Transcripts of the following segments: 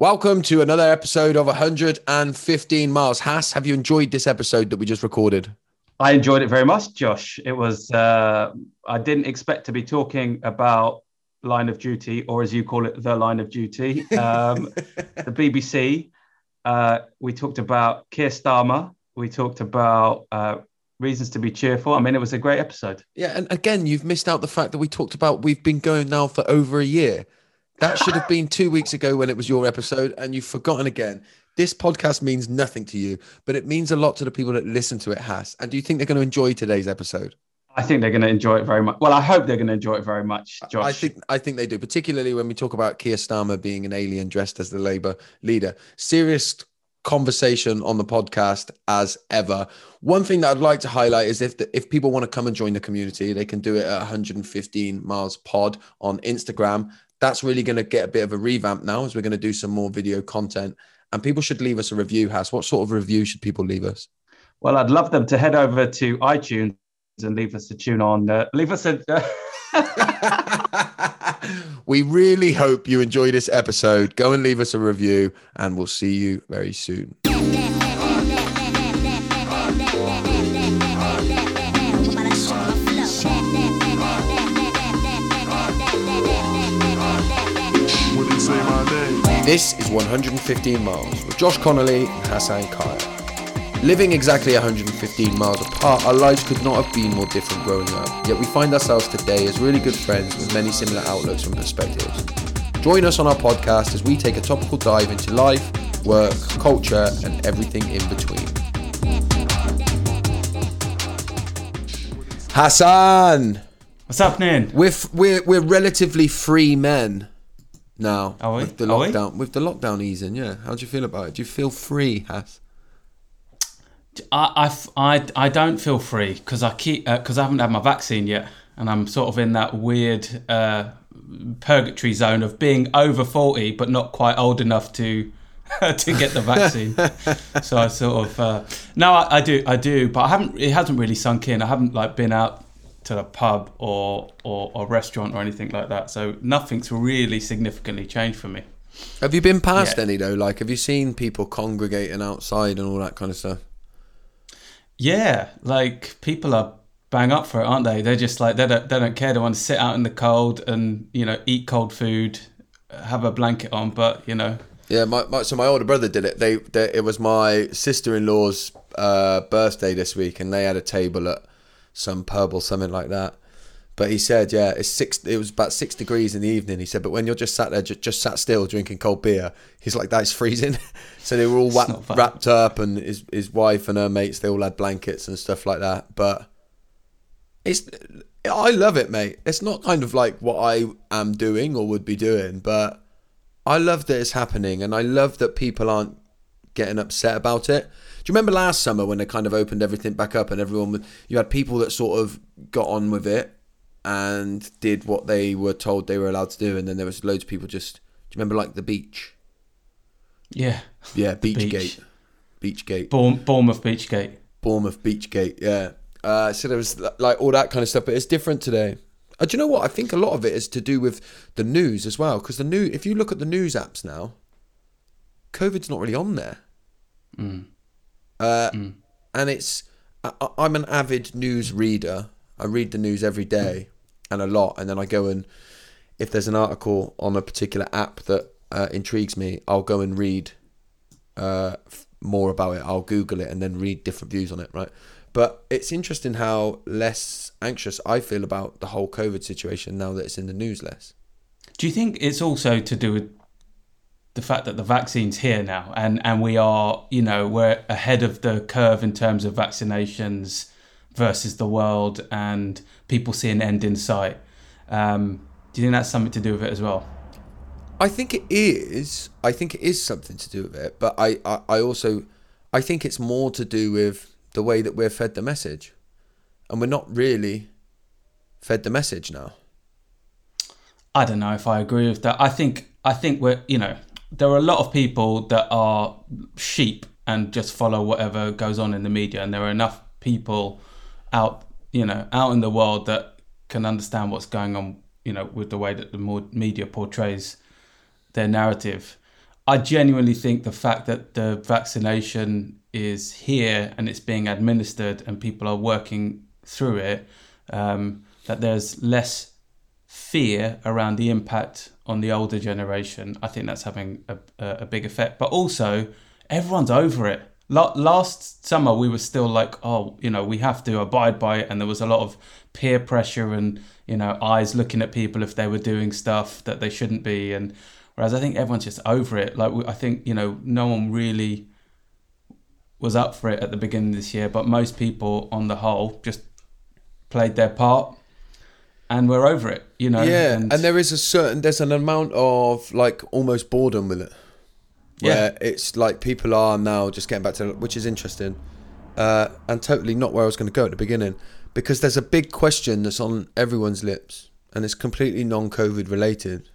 Welcome to another episode of 115 Miles. Hass, have you enjoyed this episode that we just recorded? I enjoyed it very much, Josh. It was, uh, I didn't expect to be talking about Line of Duty, or as you call it, The Line of Duty, um, the BBC. Uh, we talked about Keir Starmer. We talked about uh, reasons to be cheerful. I mean, it was a great episode. Yeah. And again, you've missed out the fact that we talked about we've been going now for over a year. That should have been two weeks ago when it was your episode, and you've forgotten again. This podcast means nothing to you, but it means a lot to the people that listen to it, Hass. And do you think they're going to enjoy today's episode? I think they're going to enjoy it very much. Well, I hope they're going to enjoy it very much, Josh. I think I think they do, particularly when we talk about Keir Starmer being an alien dressed as the Labour leader. Serious conversation on the podcast as ever. One thing that I'd like to highlight is if the, if people want to come and join the community, they can do it at 115 miles pod on Instagram that's really going to get a bit of a revamp now as we're going to do some more video content. And people should leave us a review, Hass. What sort of review should people leave us? Well, I'd love them to head over to iTunes and leave us a tune on. Uh, leave us a. we really hope you enjoy this episode. Go and leave us a review, and we'll see you very soon. This is 115 Miles with Josh Connolly and Hassan Kaya. Living exactly 115 miles apart, our lives could not have been more different growing up, yet we find ourselves today as really good friends with many similar outlooks and perspectives. Join us on our podcast as we take a topical dive into life, work, culture, and everything in between. Hassan! What's happening? We're, we're, we're relatively free men now Are we? with the Are we? lockdown with the lockdown easing. Yeah, how do you feel about it? Do you feel free, Hass? I, I f- I, I don't feel free because I keep because I haven't had my vaccine yet, and I'm sort of in that weird uh, purgatory zone of being over forty but not quite old enough to to get the vaccine. so I sort of uh, no, I, I do I do, but I haven't. It hasn't really sunk in. I haven't like been out to the pub or or, or restaurant or anything like that. So nothing's really significantly changed for me. Have you been past Yeah. any though? Like, have you seen people congregating outside and all that kind of stuff? Yeah, like people are bang up for it, aren't they? They're just like they don't they don't care. They want to sit out in the cold and you know eat cold food, have a blanket on, but you know Yeah, my, my so my older brother did it. They, they it was my sister in law's uh, birthday this week, and they had a table at some pub or something like that. But he said, yeah, it's six. It was about six degrees in the evening. He said, but when you're just sat there, just, just sat still drinking cold beer, he's like, that's freezing. so they were all wrapped, wrapped up, and his his wife and her mates, they all had blankets and stuff like that. But it's, I love it, mate. It's not kind of like what I am doing or would be doing, but I love that it's happening, and I love that people aren't getting upset about it. Do you remember last summer when they kind of opened everything back up and everyone, you had people that sort of got on with it and did what they were told they were allowed to do, and then there was loads of people just. Do you remember like the beach? yeah. Yeah, Beachgate, Beach. Beachgate, Bourne, Bournemouth Beachgate. Bournemouth Beachgate. Yeah. Uh, so there was like all that kind of stuff, but it's different today. Uh, do you know what? I think a lot of it is to do with the news as well, because the new. If you look at the news apps now, COVID's not really on there. Uh, And it's. I, I'm an avid news reader. I read the news every day and a lot, and then I go and if there's an article on a particular app that uh, intrigues me, I'll go and read uh, f- more about it. I'll Google it and then read different views on it, right? But it's interesting how less anxious I feel about the whole COVID situation now that it's in the news less. Do you think it's also to do with the fact that the vaccine's here now, and and we are you know we're ahead of the curve in terms of vaccinations versus the world, and people see an end in sight. Um, do you think that's something to do with it as well? I think it is. I think it is something to do with it, but I, I, I also, I think it's more to do with the way that we're fed the message, and we're not really fed the message now. I don't know if I agree with that. I think I think we're you know there are a lot of people that are sheep and just follow whatever goes on in the media, and there are enough people out you know out in the world that can understand what's going on you know with the way that the media portrays their narrative. I genuinely think the fact that the vaccination is here and it's being administered and people are working through it, um, that there's less fear around the impact on the older generation. I think that's having a, a big effect. But also, everyone's over it. Last summer, we were still like, oh, you know, we have to abide by it. And there was a lot of peer pressure and, you know, eyes looking at people if they were doing stuff that they shouldn't be. And whereas I think everyone's just over it. Like, I think, you know, no one really was up for it at the beginning of this year, but most people on the whole just played their part and we're over it, you know. Yeah, and, and there is a certain there's an amount of like almost boredom with it. Yeah. it's like people are now just getting back to which is interesting. Uh, and totally not where I was going to go at the beginning because there's a big question that's on everyone's lips and it's completely non-covid related.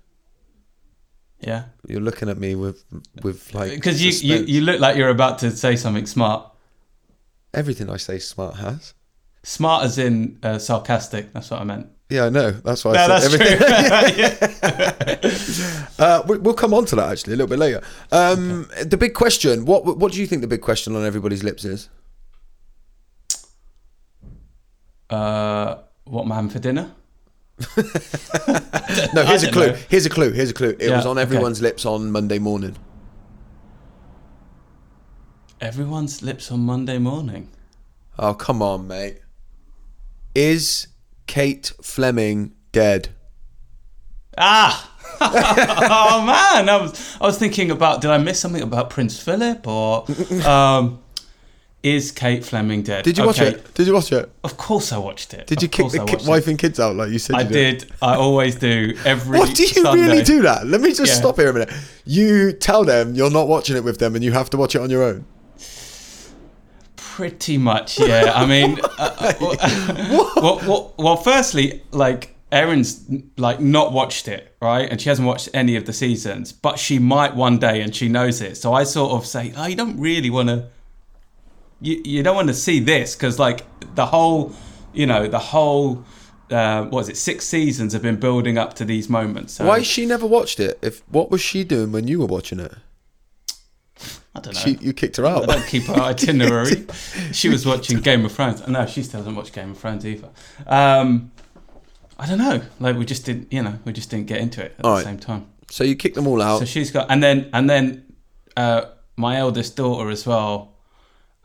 Yeah. You're looking at me with with like because you, you you look like you're about to say something smart. Everything I say smart has. Smart as in uh, sarcastic. That's what I meant. Yeah, I know. That's why no, I said everything. uh, we'll come on to that actually a little bit later. Um, okay. The big question: what what do you think the big question on everybody's lips is? Uh, what man for dinner? no, here's a clue. Know. Here's a clue. Here's a clue. It yeah, was on everyone's okay. lips on Monday morning. Everyone's lips on Monday morning. Oh come on, mate. Is Kate Fleming dead? Ah. oh man, I was I was thinking about did I miss something about Prince Philip or um, is Kate Fleming dead? Did you watch it? Did you watch it? Of course I watched it. Did you of kick the ki- wife and kids out like you said? I you did. did. I always do every. What do you Sunday. really do that? Let me just yeah. stop here a minute. You tell them you're not watching it with them and you have to watch it on your own. Pretty much, yeah. I mean, uh, uh well, well, well, firstly, like Erin's like not watched it, right? And she hasn't watched any of the seasons, but she might one day, and she knows it. So I sort of say, oh, you don't really want to, you you don't want to see this because like the whole, you know, the whole. Uh, what was it? Six seasons have been building up to these moments. So. Why she never watched it? If what was she doing when you were watching it? I don't know. She, you kicked her out. I don't keep her itinerary. she was watching Game of Thrones. No, she still doesn't watch Game of Thrones either. Um, I don't know. Like we just didn't, you know, we just didn't get into it at all the right. same time. So you kicked them all out. So she's got, and then and then uh, my eldest daughter as well.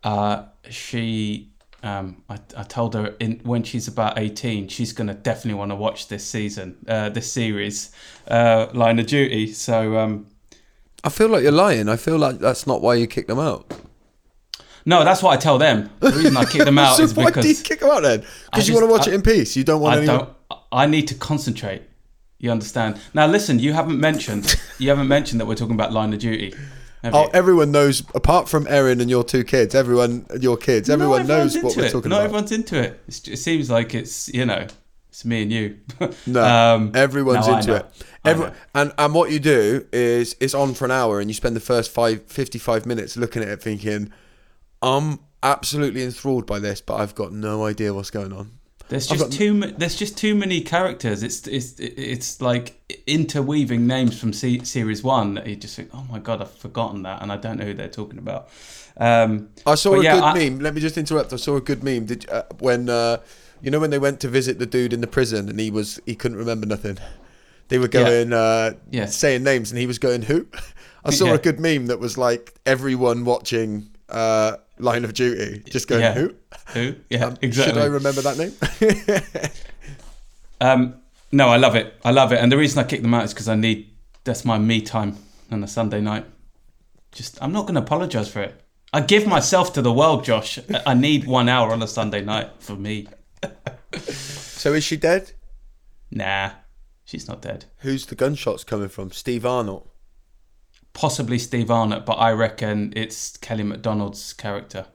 Uh, she, um, I, I told her in when she's about eighteen, she's gonna definitely want to watch this season, uh, this series, uh, Line of Duty. So um, I feel like you're lying. I feel like that's not why you kicked them out. No, that's what I tell them. The reason I kick them out so is why because do you kick them out then? Because you want to watch I, it in peace. You don't want I anyone. Don't, I need to concentrate. You understand? Now, listen. You haven't mentioned. you haven't mentioned that we're talking about Line of Duty. Oh, you? everyone knows. Apart from Erin and your two kids, everyone, your kids, everyone knows what we're it. talking Not about. everyone's into it. It's, it seems like it's you know, it's me and you. no, um, everyone's no, into it. Every, and and what you do is it's on for an hour, and you spend the first five, 55 minutes looking at it, thinking, "I'm absolutely enthralled by this, but I've got no idea what's going on." There's just got... too there's just too many characters. It's it's it's like interweaving names from C- series one that you just think, "Oh my god, I've forgotten that," and I don't know who they're talking about. Um, I saw a yeah, good I... meme. Let me just interrupt. I saw a good meme. Did uh, when uh, you know when they went to visit the dude in the prison and he was he couldn't remember nothing. They were going, yeah. uh, yeah. saying names, and he was going, "Who?" I saw yeah. a good meme that was like everyone watching uh, Line of Duty, just going, yeah. "Who?" Who? Yeah, um, exactly. Should I remember that name? um, no, I love it. I love it, and the reason I kick them out is because I need that's my me time on a Sunday night. Just, I'm not going to apologize for it. I give myself to the world, Josh. I need one hour on a Sunday night for me. so is she dead? Nah. She's not dead. Who's the gunshots coming from? Steve Arnott. Possibly Steve Arnott, but I reckon it's Kelly Macdonald's character.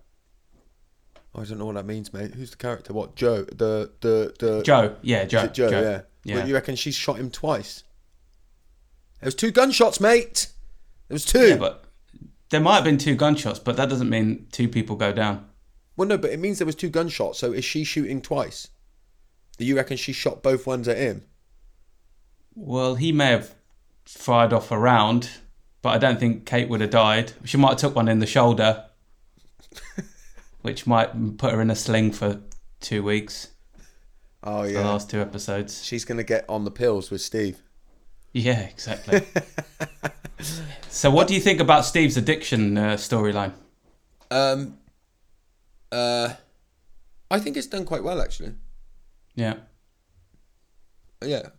I don't know what that means, mate. Who's the character? What Jo? The the the Jo? Yeah, Jo. Jo, Jo? Yeah. Yeah. Well, you reckon she's shot him twice? There was two gunshots, mate. There was two. Yeah, but there might have been two gunshots, but that doesn't mean two people go down. Well, no, but it means there was two gunshots. So is she shooting twice? Do you reckon she shot both ones at him? Well, he may have fired off a round, but I don't think Kate would have died. She might have took one in the shoulder, which might put her in a sling for two weeks. Oh yeah, The last two episodes. She's gonna get on the pills with Steve. Yeah, exactly. so, what do you think about Steve's addiction uh, storyline? Um. Uh. I think it's done quite well actually. Yeah. Yeah.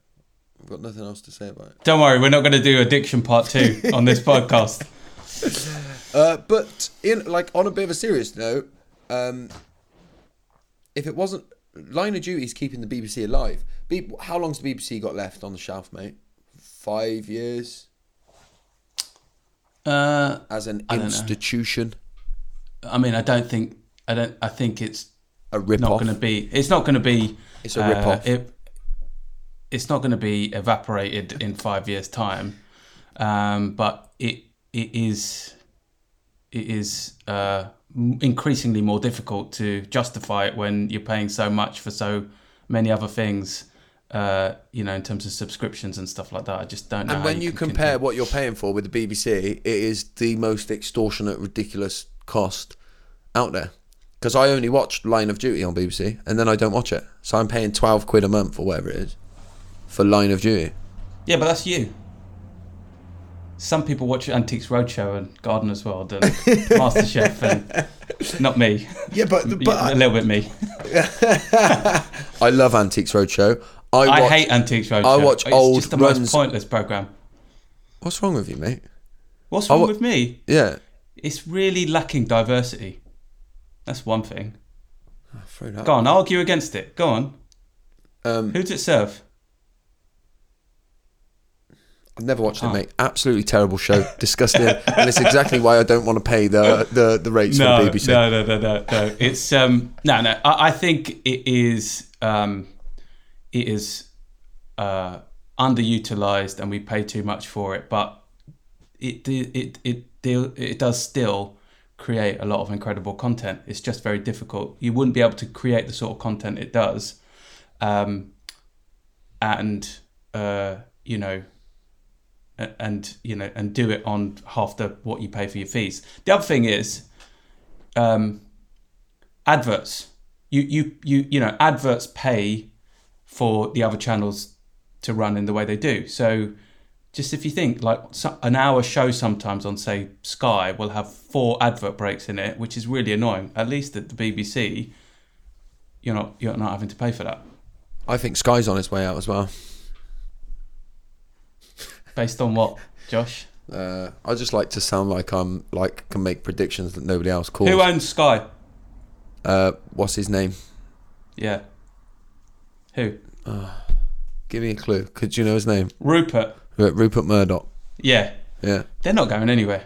I've got nothing else to say about it. Don't worry, we're not going to do addiction part two on this podcast. Uh, but in like on a bit of a serious note, um, if it wasn't Line of Duty's keeping the BBC alive. B- how long's the BBC got left on the shelf, mate? Five years Uh, as an I institution, I mean, I don't think I don't. I think it's a rip not going to be. It's not going to be. It's a uh, rip-off. It, it's not going to be evaporated in five years' time, um, but it it is it is uh, increasingly more difficult to justify it when you're paying so much for so many other things. Uh, you know, in terms of subscriptions and stuff like that, I just don't know. And when you can compare continue. what you're paying for with the BBC, it is the most extortionate, ridiculous cost out there. Because I only watch Line of Duty on BBC, and then I don't watch it, so I'm paying twelve quid a month or whatever it is for Line of Duty. Yeah, but that's you. Some people watch Antiques Roadshow and Gardener's World and MasterChef, and not me. Yeah, but a little bit me. I love Antiques Roadshow. I, I hate Antiques Roadshow. I watch it's old just the runs- most pointless program. What's wrong with you, mate? What's wrong wa- with me? Yeah. It's really lacking diversity. That's one thing. Throw that. Go on, argue against it. Go on. Um, Who does it serve? I've never watched it, Oh. mate. Absolutely terrible show, disgusting, and it's exactly why I don't want to pay the the, the rates no, for the BBC. no, no, no, no, no. It's um, no, no. I, I think it is um, it is uh, underutilized, and we pay too much for it. But it it it deal it does still create a lot of incredible content. It's just very difficult. You wouldn't be able to create the sort of content it does, um, and uh, you know and you know and do it on half the what you pay for your fees. The other thing is um, adverts. You you you you know adverts pay for the other channels to run in the way they do. So just if you think like an hour show sometimes on say Sky will have four advert breaks in it, which is really annoying. At least at the BBC, you're not you're not having to pay for that. I think Sky's on its way out as well. Based on what, Josh? Uh, I just like to sound like I'm like can make predictions that nobody else calls. Who owns Sky? uh, what's his name? Yeah. Who? Give me a clue. Could you know his name? Rupert. Ru- Rupert Murdoch. Yeah. Yeah. They're not going anywhere.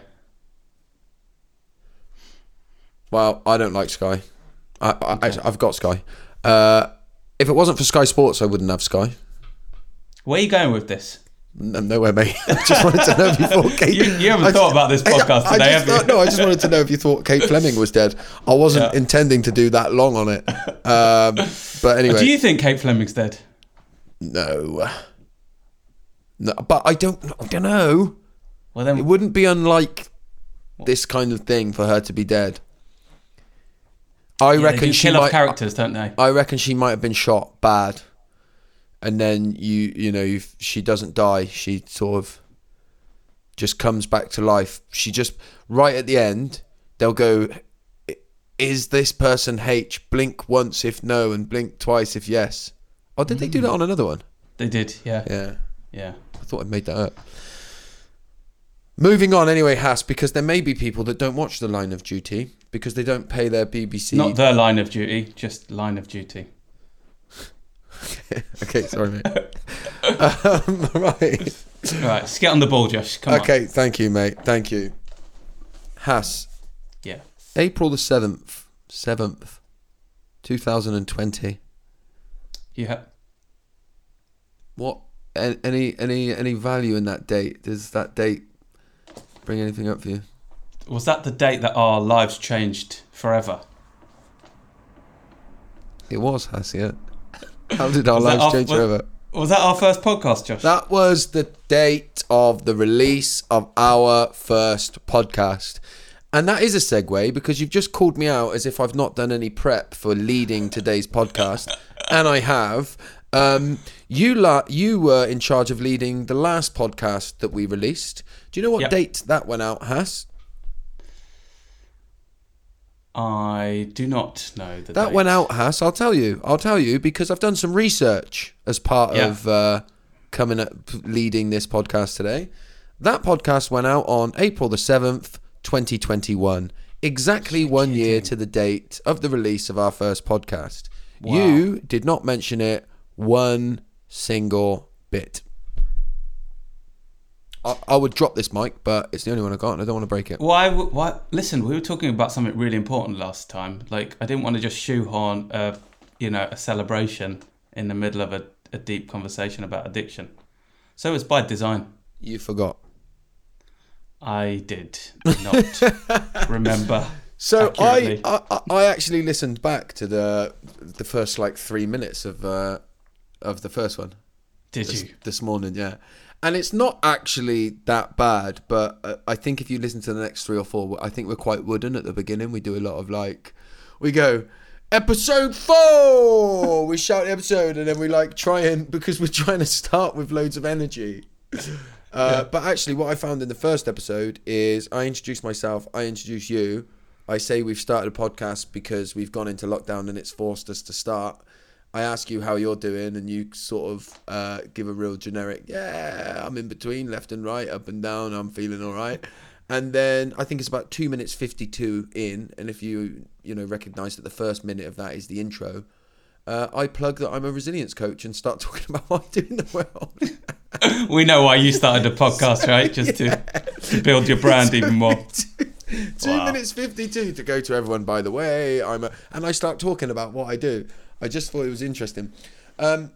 Well, I don't like Sky. I, I actually, I've got Sky. Uh, if it wasn't for Sky Sports, I wouldn't have Sky. Where are you going with this? N- nowhere, mate. I just wanted to know if you thought Kate. You, you haven't I thought just- about this podcast I today, just have you? thought- no, I just wanted to know if you thought Kate Fleming was dead. I wasn't Yeah. intending to do that long on it. Um, but anyway, Do you think Kate Fleming's dead? no. No, but I don't. I don't know. Well, then It wouldn't be unlike this kind of thing for her to be dead. I yeah, they reckon she kill off characters, don't they? I reckon she might have been shot bad, and then you you know she doesn't die, she sort of just comes back to life. She just right at the end they'll go, "Is this person H?" Blink once if no, and blink twice if yes. Oh, did they do that on another one? They did, yeah, Yeah, yeah. I thought I made that up. Moving on anyway, Haas, because there may be people that don't watch the Line of Duty because they don't pay their BBC. Not the line of duty, just line of duty. okay, sorry, mate. um, right. Right, let's get on the ball, Josh. Come on. Okay, thank you, mate. Thank you. Haas, Yeah. April the 7th, 7th, 2020. Yeah. What any any any value in that date? Does that date bring anything up for you? Was that the date that our lives changed forever? It was Haas, yeah. How did our Was lives off- change was- forever? Was that our first podcast, Josh? That was the date of the release of our first podcast. And that is a segue because you've just called me out as if I've not done any prep for leading today's podcast. and I have. Um, you la- you were in charge of leading the last podcast that we released. Do you know what Yep. date that went out, Hass? I do not know the That date. went out, Hass. I'll tell you. I'll tell you because I've done some research as part Yeah. of uh, coming up leading this podcast today. That podcast went out on April the seventh, twenty twenty one. Exactly one year to the date of the release of our first podcast. You did not mention it one single bit. I, I would drop this mic, but it's the only one I got, and I don't want to break it. Why? w- Why? Listen, we were talking about something really important last time. Like, I didn't want to just shoehorn a, you know, a celebration in the middle of a, a deep conversation about addiction. So it's by design. You forgot. I did not remember. So I. I I- I actually listened back to the the first like three minutes of uh of the first one Did this, you? this morning, yeah, and it's not actually that bad, but uh, I think if you listen to the next three or four, I think we're quite wooden at the beginning. We do a lot of like, we go episode four, we shout the episode, and then we like try and because we're trying to start with loads of energy. Uh, But actually, what I found in the first episode is I introduce myself, I introduce you. I say we've started a podcast because we've gone into lockdown and it's forced us to start. I ask you how you're doing, and you sort of uh, give a real generic, yeah, I'm in between, left and right, up and down, I'm feeling all right. And then I think it's about two minutes 52 in, and if you, you know, recognize that the first minute of that is the intro, uh, I plug that I'm a resilience coach and start talking about what I do in the world. We know why you started a podcast, right? Just to, to build your brand even more. Two Wow. minutes fifty-two to go to everyone. By the way, I'm a, and I start talking about what I do. I just thought it was interesting. Um,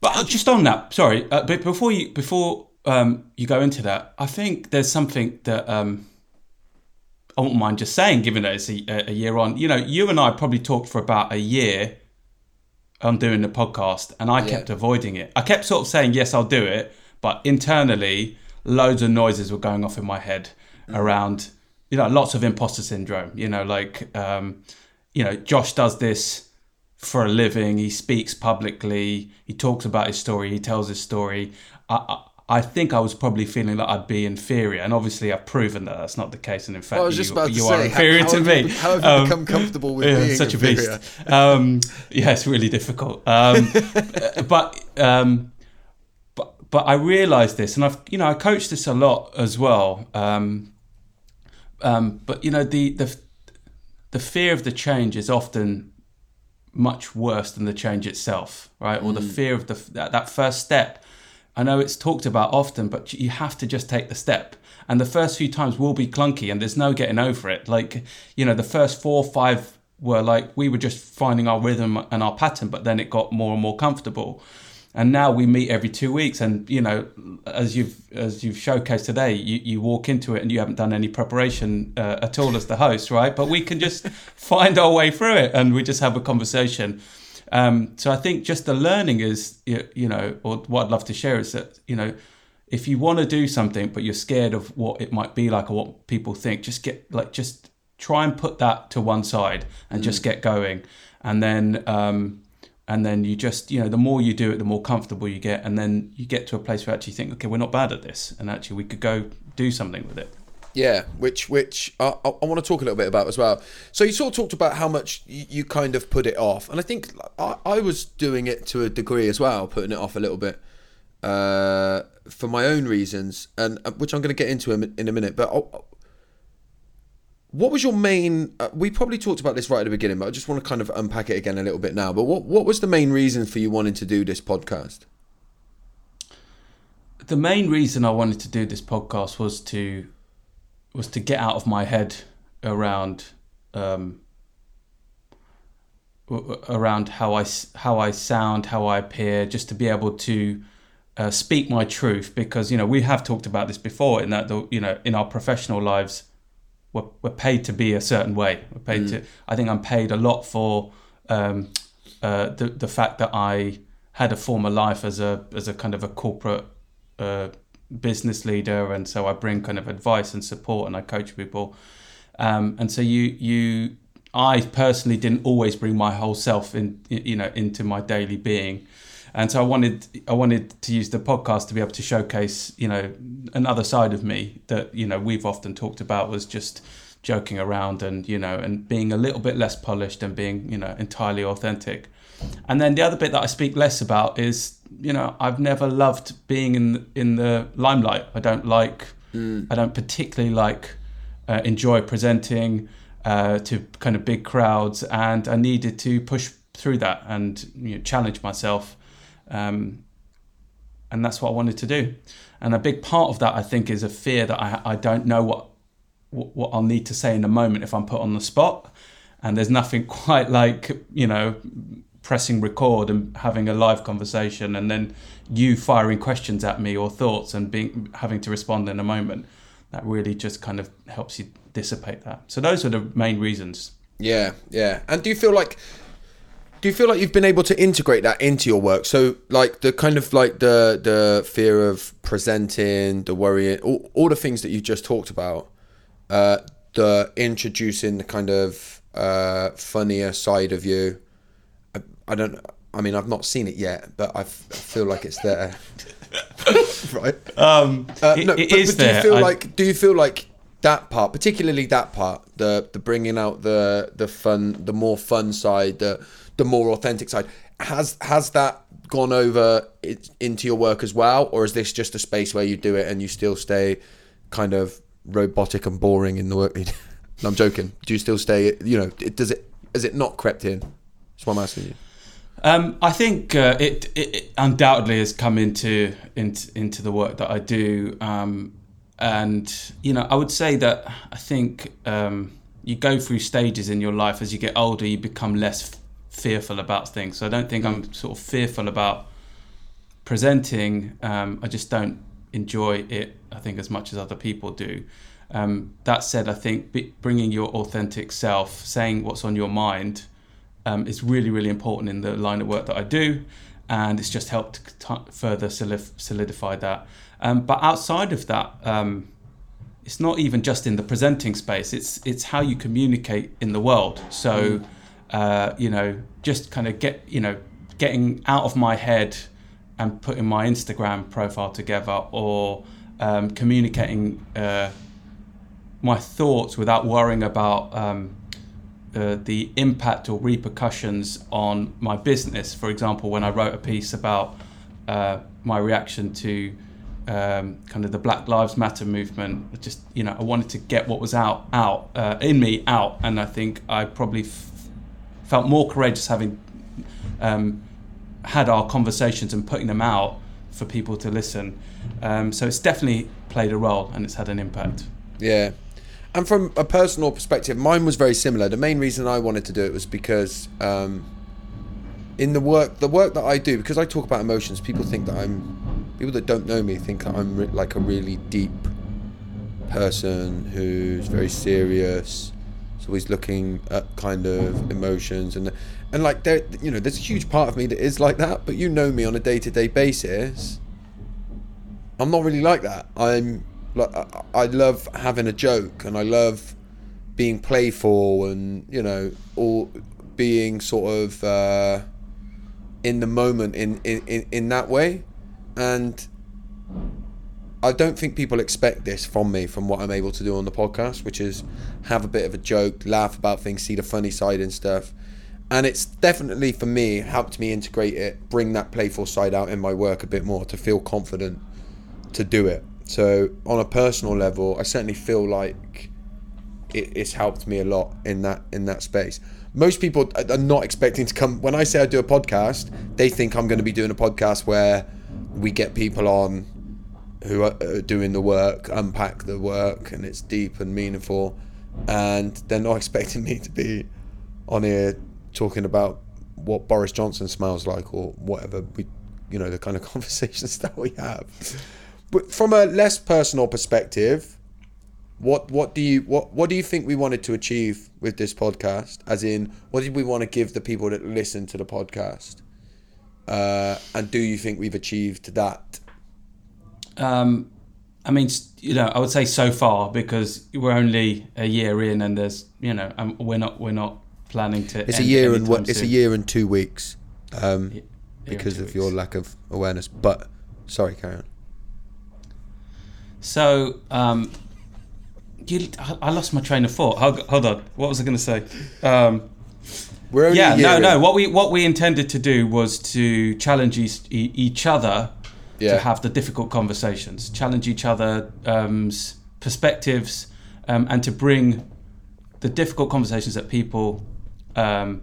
But uh, just on that, sorry, uh, but before you before um, you go into that, I think there's something that um, I won't mind just saying, given that it's a, a year on. You know, you and I probably talked for about a year on doing the podcast, and I kept avoiding it. I kept sort of saying yes, I'll do it, but internally, loads of noises were going off in my head around, you know, lots of imposter syndrome. You know, like, um, you know, Josh does this for a living. He speaks publicly. He talks about his story. He tells his story. I, I, I think I was probably feeling like I'd be inferior, and obviously I've proven that that's not the case. And in fact, just you, you say, are how- inferior how to have me. you how have you Um, become comfortable with yeah, being such inferior? a beast? Um, yeah, it's really difficult. Um, but um, but but I realised this, and I've you know I coach this a lot as well. Um, um, but you know the the the fear of the change is often much worse than the change itself, right? Or the mm. fear of the that, that first step. I know it's talked about often, but you have to just take the step. And the first few times will be clunky, and there's no getting over it. Like you know, the first four or five were like we were just finding our rhythm and our pattern, but then it got more and more comfortable. And now we meet every two weeks, and you know, as you've as you've showcased today, you, you walk into it and you haven't done any preparation uh, at all as the host, right? But we can just find our way through it, and we just have a conversation. Um, so I think just the learning is, you you know, or what I'd love to share is that you know, if you want to do something but you're scared of what it might be like or what people think, just get like just try and put that to one side and just get going, and then. Um, and then you just you know the more you do it the more comfortable you get and then you get to a place where actually you think okay we're not bad at this and actually we could go do something with it Yeah, which which I, I, want to talk a little bit about as well. So you sort of talked about how much you, kind of put it off, and I think I, I was doing it to a degree as well, putting it off a little bit uh, for my own reasons, and uh, which I'm going to get into in, in a minute. But what was your main? Uh, we probably talked about this right at the beginning, but I just want to kind of unpack it again a little bit now. But what what was the main reason for you wanting to do this podcast? the main reason I wanted to do this podcast was to was to get out of my head around um, around how I how I sound, how I appear, just to be able to uh, speak my truth. Because you know we have talked about this before in that the, you know in our professional lives we're, we're paid to be a certain way. We're paid to. I think I'm paid a lot for um, uh, the the fact that I had a former life as a as a kind of a corporate uh, business leader, and so I bring kind of advice and support, and I coach people. Um, and so you you I personally didn't always bring my whole self in you know into my daily being. And so I wanted I wanted to use the podcast to be able to showcase, you know, another side of me that, you know, we've often talked about was just joking around and, you know, and being a little bit less polished and being, you know, entirely authentic. And then the other bit that I speak less about is, you know, I've never loved being in in the limelight. I don't like mm. I don't particularly like uh, enjoy presenting uh, to kind of big crowds and I needed to push through that and you know, challenge myself um, and that's what I wanted to do. And a big part of that, I think, is a fear that I, I don't know what, what I'll need to say in a moment if I'm put on the spot. And there's nothing quite like, you know, pressing record and having a live conversation and then you firing questions at me or thoughts and being having to respond in a moment. That really just kind of helps you dissipate that. So those are the main reasons. Yeah, yeah. And do you feel like do you feel like you've been able to integrate that into your work? So like the kind of like the the fear of presenting the worrying all, all the things that you just talked about uh the introducing the kind of uh funnier side of you. I, I don't i mean i've not seen it yet but I've, i feel like it's there. Right. Um uh, no, it, it but, is but do there. you feel I... like do you feel like that part particularly that part the the bringing out the the fun the more fun side the the more authentic side. Has has that gone over it, into your work as well, or is this just a space where you do it and you still stay kind of robotic and boring in the work? no, I'm joking. Do you still stay? You know, it, does it? Has it not crept in? That's what I'm asking you. Um, I think uh, it, it, it, undoubtedly has come into into into the work that I do, um, and you know, I would say that I think um, you go through stages in your life as you get older. You become less fearful about things. So I don't think I'm sort of fearful about presenting. Um, I just don't enjoy it. I think as much as other people do. Um, that said, I think bringing your authentic self, saying what's on your mind, um, is really really important in the line of work that I do, and it's just helped t- further solidify that. Um, but outside of that um, it's not even just in the presenting space it's it's how you communicate in the world so mm uh, you know, just kind of get, you know, getting out of my head and putting my Instagram profile together or um, communicating uh, my thoughts without worrying about um, uh, the impact or repercussions on my business. For example, when I wrote a piece about uh, my reaction to um, kind of the Black Lives Matter movement, I just you know, I wanted to get what was out out uh, in me out, and I think I probably f- felt more courageous having um, had our conversations and putting them out for people to listen. Um, so it's definitely played a role and it's had an impact. Yeah. And from a personal perspective, mine was very similar. The main reason I wanted to do it was because um, in the work, the work that I do, because I talk about emotions, people think that I'm, people that don't know me think that I'm re- like a really deep person who's very serious so he's looking at kind of emotions and and like there, you know, there's a huge part of me that is like that. But you know me on a day to day basis. I'm not really like that. I'm like I love having a joke and I love being playful and you know all being sort of uh, in the moment in, in in that way and I don't think people expect this from me, from what I'm able to do on the podcast, which is have a bit of a joke, laugh about things, see the funny side and stuff. And it's definitely for me helped me integrate it, bring that playful side out in my work a bit more to feel confident to do it. So on a personal level, I certainly feel like it, it's helped me a lot in that in that space. Most people are not expecting to come. When I say I do a podcast, they think I'm going to be doing a podcast where we get people on who are uh, doing the work unpack the work and it's deep and meaningful. And they're not expecting me to be on here talking about what Boris Johnson smells like or whatever we you know the kind of conversations that we have. But from a less personal perspective what what do you what what do you think we wanted to achieve with this podcast? As in what did we want to give the people that listen to the podcast? Uh, and do you think we've achieved that? Um, I mean, you know, I would say so far because we're only a year in, and there's, you know, um, we're not we're not planning to. It's a year and what? It's a year and two weeks, um, and because two of your lack of awareness. But sorry, carry on. So, um, you, I I lost my train of thought. Hold, hold on, what was I going to say? Um, We're only yeah, a year no, no. What we what we intended to do was to challenge each, e- each other Yeah. to have the difficult conversations, challenge each other's perspectives, um, and to bring the difficult conversations that people um,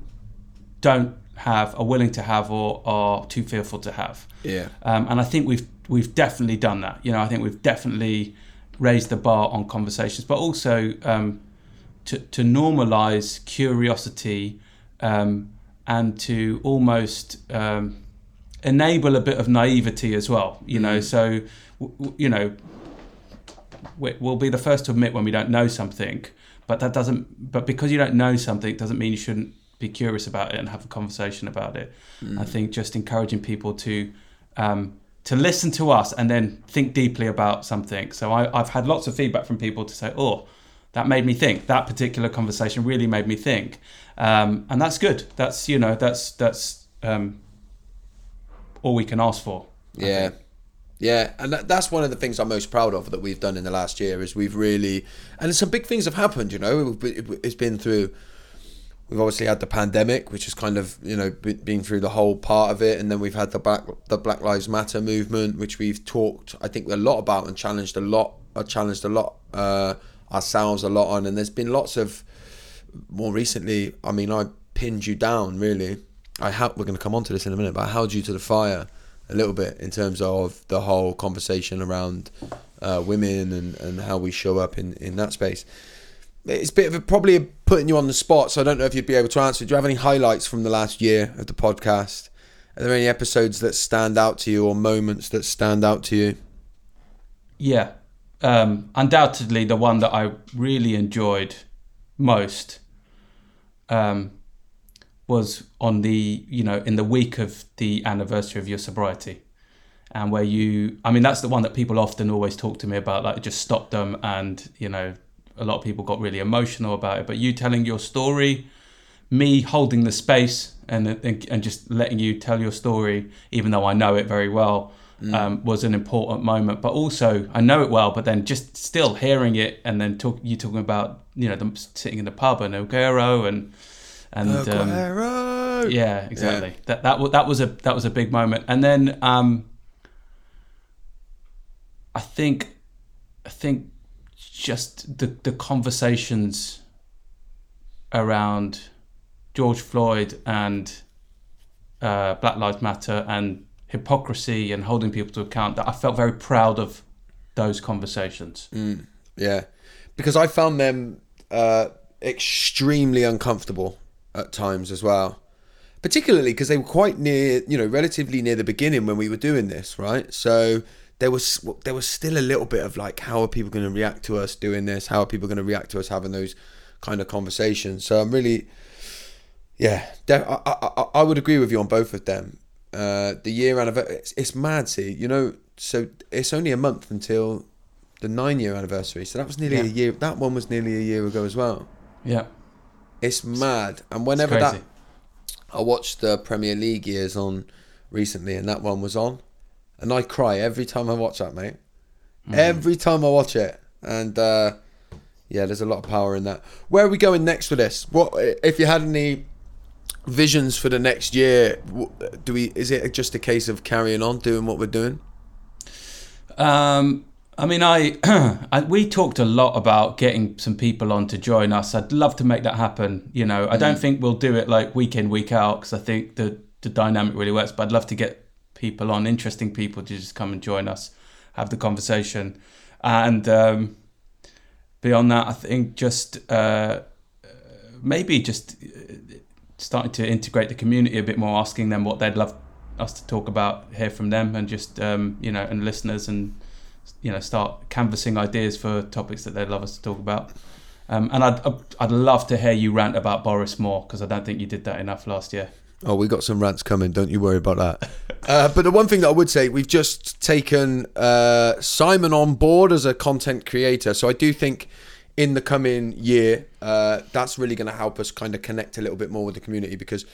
don't have, are willing to have, or are too fearful to have. Yeah. Um, and I think we've we've definitely done that. You know, I think we've definitely raised the bar on conversations, but also um, to to normalize curiosity um, and to almost um, enable a bit of naivety as well. You know, so w- w- you know we- we'll be the first to admit when we don't know something, but that doesn't. But because you don't know something, doesn't mean you shouldn't be curious about it and have a conversation about it. I think just encouraging people to um, to listen to us and then think deeply about something. So I, I've had lots of feedback from people to say, "Oh, that made me think. That particular conversation really made me think," um, and that's good. That's you know that's that's um, all we can ask for. I Yeah. think. Yeah, and that's one of the things I'm most proud of that we've done in the last year is we've really, and some big things have happened. You know, it's been through. We've obviously had the pandemic, which is kind of you know be- been through the whole part of it, and then we've had the Black the Black Lives Matter movement, which we've talked I think a lot about and challenged a lot. I challenged a lot uh, ourselves a lot on, and there's been lots of more recently. I mean, I pinned you down really. I ha- we're going to come on to this in a minute, but I held you to the fire a little bit in terms of the whole conversation around uh, women and, and how we show up in, in that space. It's a bit of a, probably putting you on the spot, so I don't know if you'd be able to answer. Do you have any highlights from the last year of the podcast? Are there any episodes that stand out to you or moments that stand out to you? Yeah, um, undoubtedly the one that I really enjoyed most um, was on the you know in the week of the anniversary of your sobriety, and where you I mean that's the one that people often always talk to me about like it just stopped them and you know a lot of people got really emotional about it, but you telling your story, me holding the space and and, and just letting you tell your story, even though I know it very well um, was an important moment. But also, I know it well, but then just still hearing it and then talk, you talking about you know them sitting in the pub and Aguero and and um, yeah, exactly. That that that was a that was a big moment. And then um, I think I think just the the conversations around George Floyd and uh, Black Lives Matter and hypocrisy and holding people to account that I felt very proud of those conversations. Yeah, because I found them uh, extremely uncomfortable at times as well. Particularly because they were quite near, you know, relatively near the beginning when we were doing this, right? So there was there was still a little bit of like, how are people going to react to us doing this? How are people going to react to us having those kind of conversations? So I'm really, yeah, def- I, I, I- would agree with you on both of them. Uh, the year anniversary, it's, it's mad. See, you know, so it's only a month until the nine year anniversary. So that was nearly Yeah. a year. That one was nearly a year ago as well. Yeah, It's mad. And whenever that. I watched the Premier League years on recently, and that one was on, and I cry every time I watch that, mate. Mm-hmm. Every time I watch it, and uh, yeah, there's a lot of power in that. Where are we going next with this? What if you had any visions for the next year? Do we? Is it just a case of carrying on doing what we're doing? Um, I mean, I, I we talked a lot about getting some people on to join us. I'd love to make that happen. You know, I don't think we'll do it like week in week out because I think the the dynamic really works. But I'd love to get people on, interesting people to just come and join us, have the conversation, and um, beyond that, I think just uh, maybe just uh, starting to integrate the community a bit more, asking them what they'd love us to talk about, hear from them, and just um, you know, and listeners, and you know, start canvassing ideas for topics that they'd love us to talk about. Um, and I'd I'd love to hear you rant about Boris more because I don't think you did that enough last year. Oh, we got some rants coming. Don't you worry about that. Uh, but the one thing that I would say, we've just taken uh, Simon on board as a content creator. So I do think in the coming year, uh, that's really going to help us kind of connect a little bit more with the community because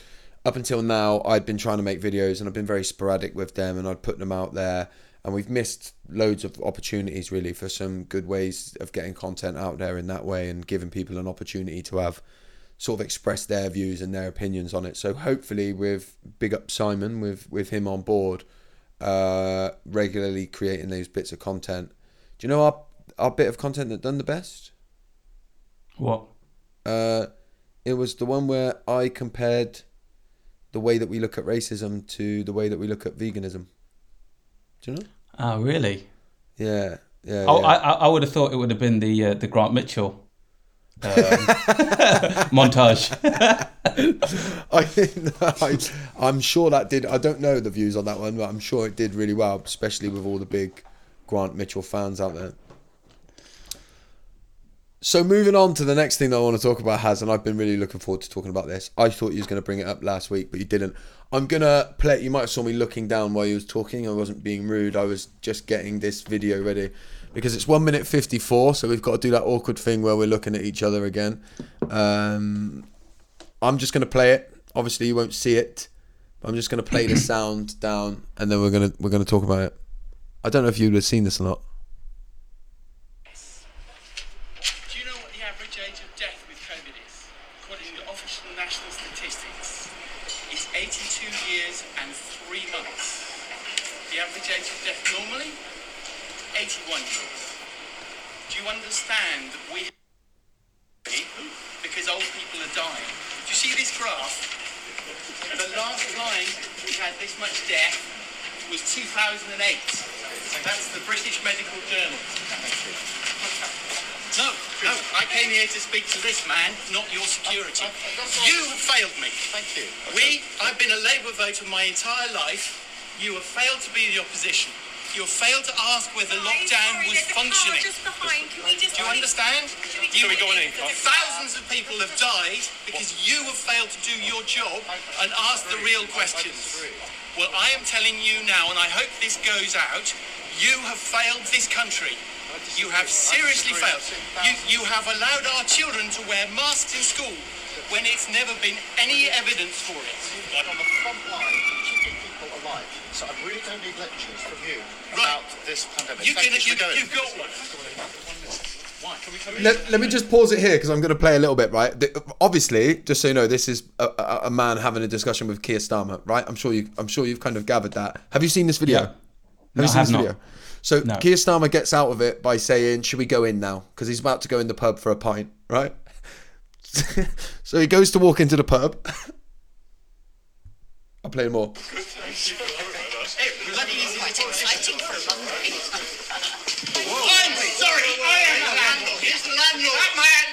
up until now, I'd been trying to make videos and I've been very sporadic with them and I'd put them out there. And we've missed loads of opportunities really for some good ways of getting content out there in that way and giving people an opportunity to have sort of express their views and their opinions on it. So hopefully, with big up Simon, with with him on board, uh, regularly creating those bits of content. Do you know our our bit of content that done the best? What? Uh, it was the one where I compared the way that we look at racism to the way that we look at veganism. Do you know? Oh, really? Yeah, yeah. Oh, yeah. I, I would have thought it would have been the uh, the Grant Mitchell um, montage. I, I, I'm sure that did. I don't know the views on that one, but I'm sure it did really well, especially with all the big Grant Mitchell fans out there. So moving on to the next thing that I want to talk about Hass, and I've been really looking forward to talking about this. I thought you was going to bring it up last week, but you didn't. I'm gonna play. You might have saw me looking down while you was talking. I wasn't being rude. I was just getting this video ready because it's one minute fifty four. So we've got to do that awkward thing where we're looking at each other again. Um, I'm just gonna play it. Obviously, you won't see it. But I'm just gonna play the sound down, and then we're gonna we're gonna talk about it. I don't know if you'd have seen this or not. Do you know what the average age of death with COVID is? According to official national statistics, it's 82 years and 3 months. The average age of death normally, 81 years. Do you understand that we because old people are dying? Do you see this graph? The last time we had this much death was 2008. That's the British Medical Journal. No, no, I came here to speak to this man, not your security. You have failed me. Thank you. We, I've been a Labour voter my entire life. You have failed to be in the opposition. You failed to ask whether lockdown was functioning. Just behind. Can we just Do you understand? You, we go on in? Thousands of people have died because you have failed to do your job and ask the real questions. Well, I am telling you now, and I hope this goes out, you have failed this country. You have seriously failed. You, you have allowed our children to wear masks in school when it's never been any evidence for it. On the front line, keeping people alive. So I really don't need lectures from you Right. about this pandemic. You Thank can, you. you, Shall we go in? you've got one. Why? Can we come in? Let, let me just pause it here because I'm going to play a little bit, right? The- obviously, just so you know, this is a, a, a man having a discussion with Keir Starmer, right? I'm sure you, I'm sure you've kind of gathered that. Have you seen this video? Yeah. Have No, you I seen have this not. video? So No. Keir Starmer gets out of it by saying, "Should we go in now?" Because he's about to go in the pub for a pint, right? so he goes to walk into the pub. I'll play more. Hey, bloody easy. exciting for a Monday. I'm sorry, I am the landlord. It's the landlord. That man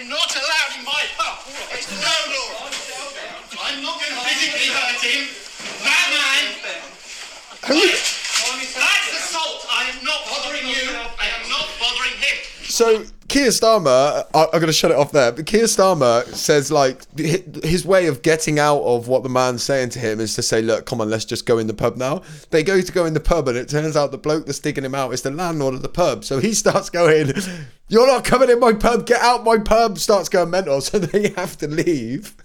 is not allowed in my pub. It's the landlord. I'm not going to physically hurt him. That man. That's assault. I am not bothering you. I am not bothering him. So Keir Starmer, I, I'm going to shut it off there. But Keir Starmer says like his way of getting out of what the man's saying to him is to say, "Look, come on, let's just go in the pub now." They go to go in the pub, and it turns out the bloke that's digging him out is the landlord of the pub. So he starts going, "You're not coming in my pub. Get out my pub." Starts going mental. So they have to leave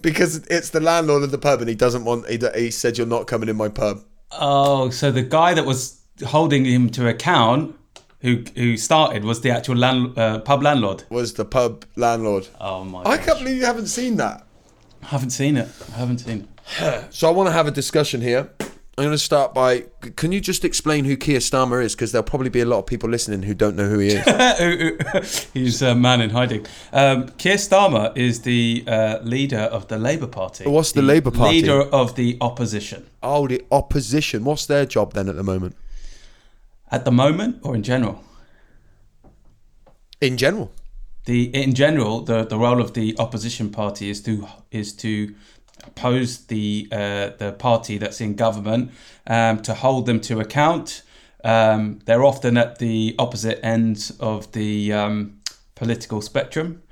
because it's the landlord of the pub, and he doesn't want. He, he said, "You're not coming in my pub." Oh, so the guy that was holding him to account, who who started, was the actual land, uh, pub landlord. Was the pub landlord? Oh my! I gosh. can't believe you haven't seen that. I haven't seen it. I haven't seen it. So I want to have a discussion here. I'm going to start by. Can you just explain who Keir Starmer is? Because there'll probably be a lot of people listening who don't know who he is. He's a man in hiding. Um, Keir Starmer is the uh, leader of the Labour Party. What's the Labour Party? Leader of the opposition. oh, the opposition. What's their job then at the moment? At the moment, or in general? In general, the in general the, the role of the opposition party is to is to oppose the uh, the party that's in government um, to hold them to account. Um, they're often at the opposite ends of the um, political spectrum,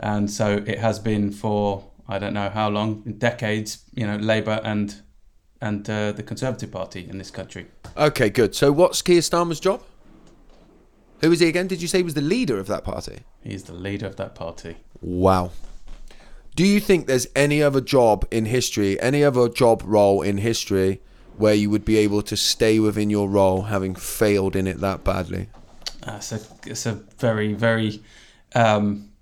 and so it has been for I don't know how long, decades, you know, Labour and and uh, the Conservative Party in this country. Okay, good. So what's Keir Starmer's job? Who is he again? Did you say he was the leader of that party? He's the leader of that party. Wow. Do you think there's any other job in history, any other job role in history where you would be able to stay within your role having failed in it that badly? It's a it's a very very um,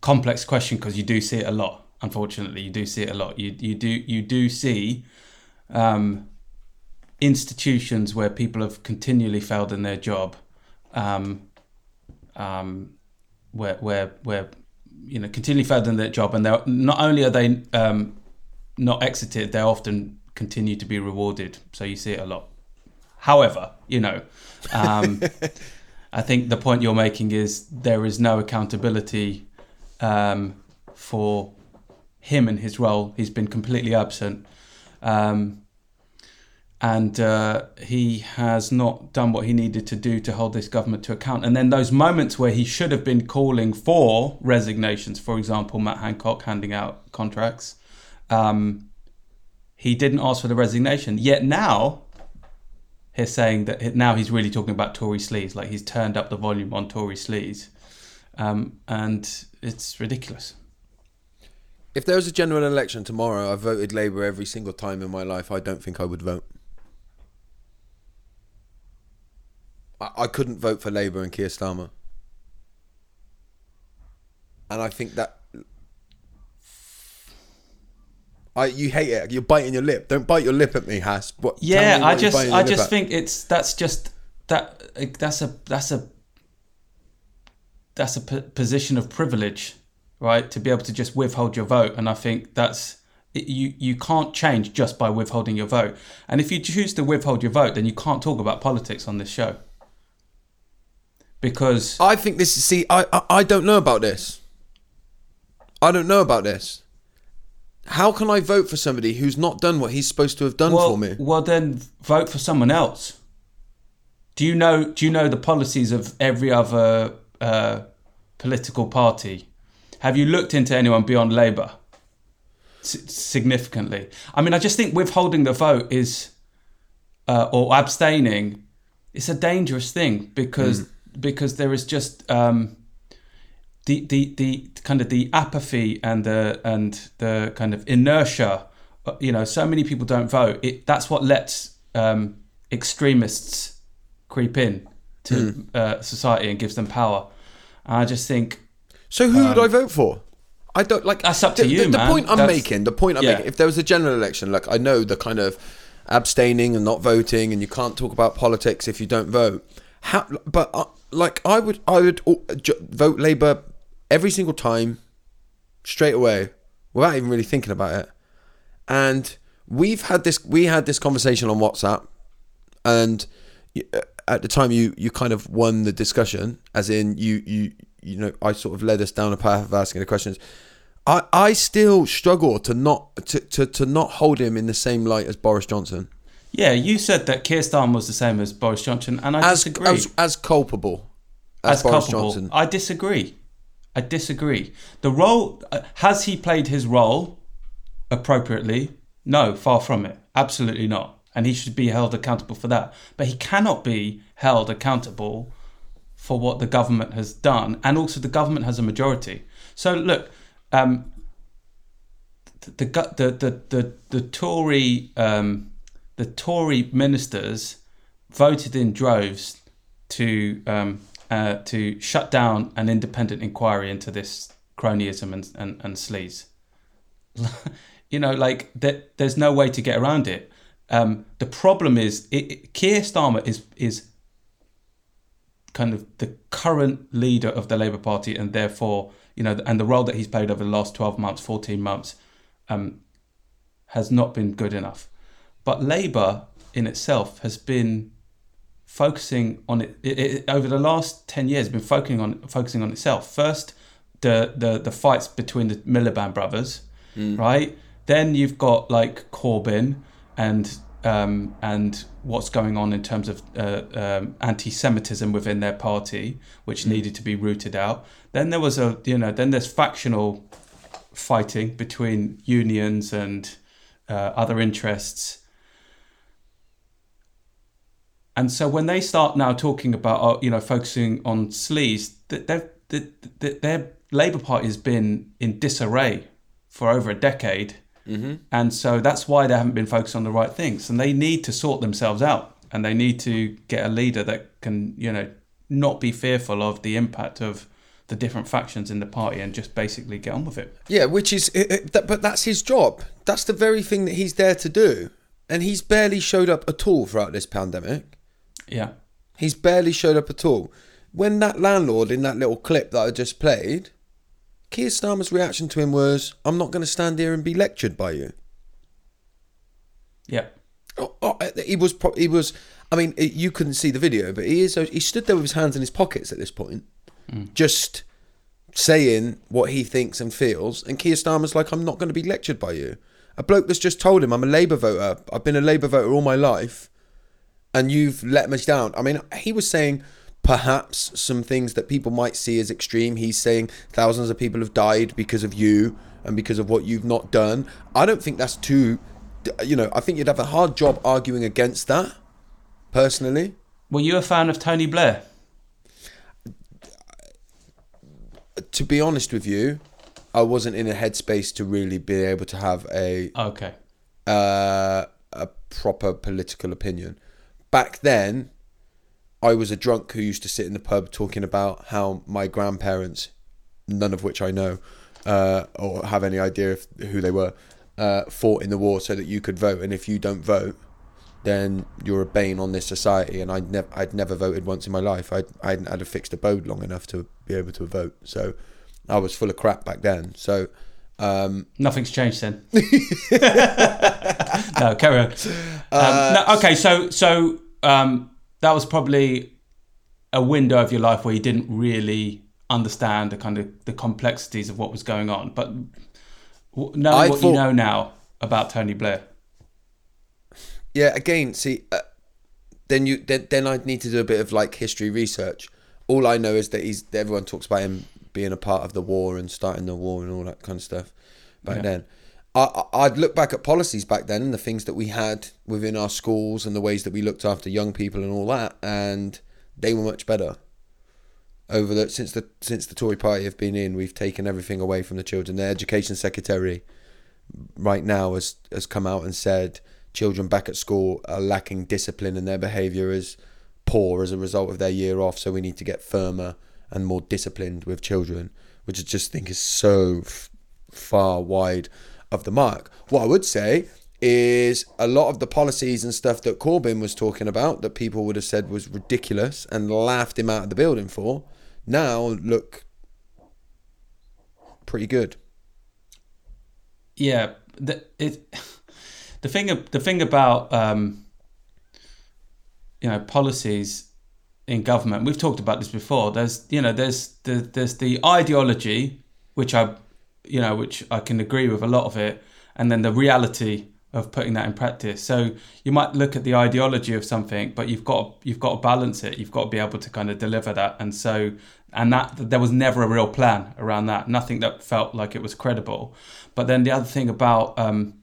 complex question because you do see it a lot. Unfortunately, you do see it a lot. You you do you do see um, institutions where people have continually failed in their job, um, um, where where where you know continually failed in their job, and they're not only are they um, not exited, they often continue to be rewarded. So you see it a lot. However, you know, um, I think the point you're making is there is no accountability um, for him and his role. He's been completely absent. Um, and uh, he has not done what he needed to do to hold this government to account. And then those moments where he should have been calling for resignations, for example, Matt Hancock handing out contracts, um, he didn't ask for the resignation. Yet now, he's saying that now he's really talking about Tory sleaze, like he's turned up the volume on Tory sleaze. Um, and it's ridiculous. If there was a general election tomorrow, I voted Labour every single time in my life. I don't think I would vote. I, I couldn't vote for Labour and Keir Starmer. And I think that I you hate it. You're biting your lip. Don't bite your lip at me, Hass. What? Yeah, me I just I just at. think it's that's just that that's a that's a that's a p- position of privilege, right? To be able to just withhold your vote, and I think that's you you can't change just by withholding your vote. And if you choose to withhold your vote, then you can't talk about politics on this show because I think this is see. I, I I don't know about this. I don't know about this. How can I vote for somebody who's not done what he's supposed to have done well, for me? well then vote for someone else. Do you know? Do you know the policies of every other uh, political party? Have you looked into anyone beyond Labour? S- significantly, I mean, I just think withholding the vote is, uh, or abstaining, it's a dangerous thing because because there is just um, the, the the kind of the apathy and the and the kind of inertia uh, you know so many people don't vote it that's what lets um, extremists creep in to uh, society and gives them power and i just think So who would I vote for? I don't like. Um, That's up to the, you, the, the man. point I'm That's- making, the point I'm yeah. making. If there was a general election, like I know the kind of abstaining and not voting, and you can't talk about politics if you don't vote. How? But uh, like I would, I would vote Labour every single time, straight away, without even really thinking about it. And we've had this, we had this conversation on WhatsApp, and uh, at the time you you kind of won the discussion, as in you you you know I sort of led us down a path of asking the questions. I I still struggle to not to, to, to not hold him in the same light as Boris Johnson yeah you said that Keir Starmer was the same as Boris Johnson and I as disagree as, as culpable as, as Boris culpable. Johnson. I disagree. I disagree. The role uh, has he played his role appropriately? No, far from it. Absolutely not. And he should be held accountable for that. But he cannot be held accountable for what the government has done, and also the government has a majority. So look, um, the the the the the, the Tory um, the Tory ministers voted in droves to um, uh, to shut down an independent inquiry into this cronyism and and, and sleaze. you know, like. There's no way to get around it. Um, the problem is, it, it, Keir Starmer is is kind of the current leader of the Labour Party, and therefore, you know, and the role that he's played over the last twelve months, fourteen months, um, has not been good enough. But Labour in itself has been focusing on it, it, it over the last 10 years been focusing on focusing on itself first the the, the fights between the Miliband brothers right then you've got like Corbyn and um, and what's going on in terms of uh, um, anti-Semitism within their party, which needed to be rooted out. Then there was a, you know, then there's factional fighting between unions and uh, other interests. And so when they start now talking about, uh, you know, focusing on sleaze, their their Labour Party has been in disarray for over a decade, mm-hmm. and so that's why they haven't been focused on the right things. And they need to sort themselves out, and they need to get a leader that can, you know, not be fearful of the impact of the different factions in the party and just basically get on with it. Yeah, which is, it, it, that, but that's his job. That's the very thing that he's there to do, and he's barely showed up at all throughout this pandemic. Yeah. He's barely showed up at all. When that landlord in that little clip that I just played, Keir Starmer's reaction to him was, "I'm not going to stand here and be lectured by you." Yeah. Oh, oh, uh, he was. pro- He was. I mean, it, you couldn't see the video, but he is. He stood there with his hands in his pockets at this point, mm. just saying what he thinks and feels. And Keir Starmer's like, "I'm not going to be lectured by you." A bloke that's just told him, "I'm a Labour voter. I've been a Labour voter all my life." And you've let me down. I mean, he was saying perhaps some things that people might see as extreme. He's saying thousands of people have died because of you and because of what you've not done. I don't think that's too, you know, I think you'd have a hard job arguing against that, personally. Were you a fan of Tony Blair? To be honest with you, I wasn't in a headspace to really be able to have a Okay. uh, a proper political opinion. Back then, I was a drunk who used to sit in the pub talking about how my grandparents, none of which I know uh, or have any idea of who they were, uh, fought in the war so that you could vote. And if you don't vote, then you're a bane on this society. And I'd never, I'd never voted once in my life. I, I hadn't had a fixed abode long enough to be able to vote. So I was full of crap back then. So um, Nothing's changed then. no, carry on. Um, no, okay, so so um, that was probably a window of your life where you didn't really understand the kind of the complexities of what was going on. But knowing I what thought- you know now about Tony Blair, Yeah, again, see, uh, then you then, then I'd need to do a bit of like history research. All I know is that he's everyone talks about him being a part of the war and starting the war and all that kind of stuff back Yeah. then. I, I'd look back at policies back then and the things that we had within our schools and the ways that we looked after young people and all that, and they were much better. Over the since the since the Tory Party have been in, we've taken everything away from the children. The education secretary right now has has come out and said children back at school are lacking discipline and their behaviour is poor as a result of their year off. So we need to get firmer and more disciplined with children, which I just think is so f- far wide of the mark. What I would say is a lot of the policies and stuff that Corbyn was talking about that people would have said was ridiculous and laughed him out of the building for now look pretty good. yeah, the it the thing the thing about um, you know policies in government. We've talked about this before. There's you know there's the there's the ideology which I you know which I can agree with a lot of it, and then the reality of putting that in practice. So you might look at the ideology of something, but you've got you've got to balance it. You've got to be able to kind of deliver that. And so and that there was never a real plan around that. Nothing that felt like it was credible. But then the other thing about um,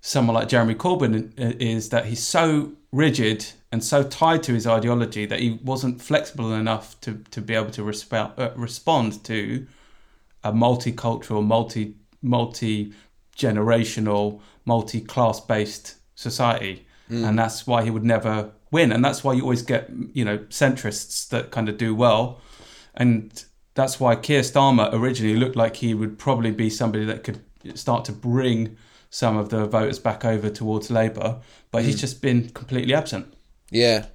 someone like Jeremy Corbyn is that he's so rigid and so tied to his ideology that he wasn't flexible enough to, to be able to resp- uh, respond to a multicultural, multi multi generational, multi class based society, and that's why he would never win. And that's why you always get you know centrists that kind of do well, and that's why Keir Starmer originally looked like he would probably be somebody that could start to bring some of the voters back over towards Labour, but he's just been completely absent. Yeah,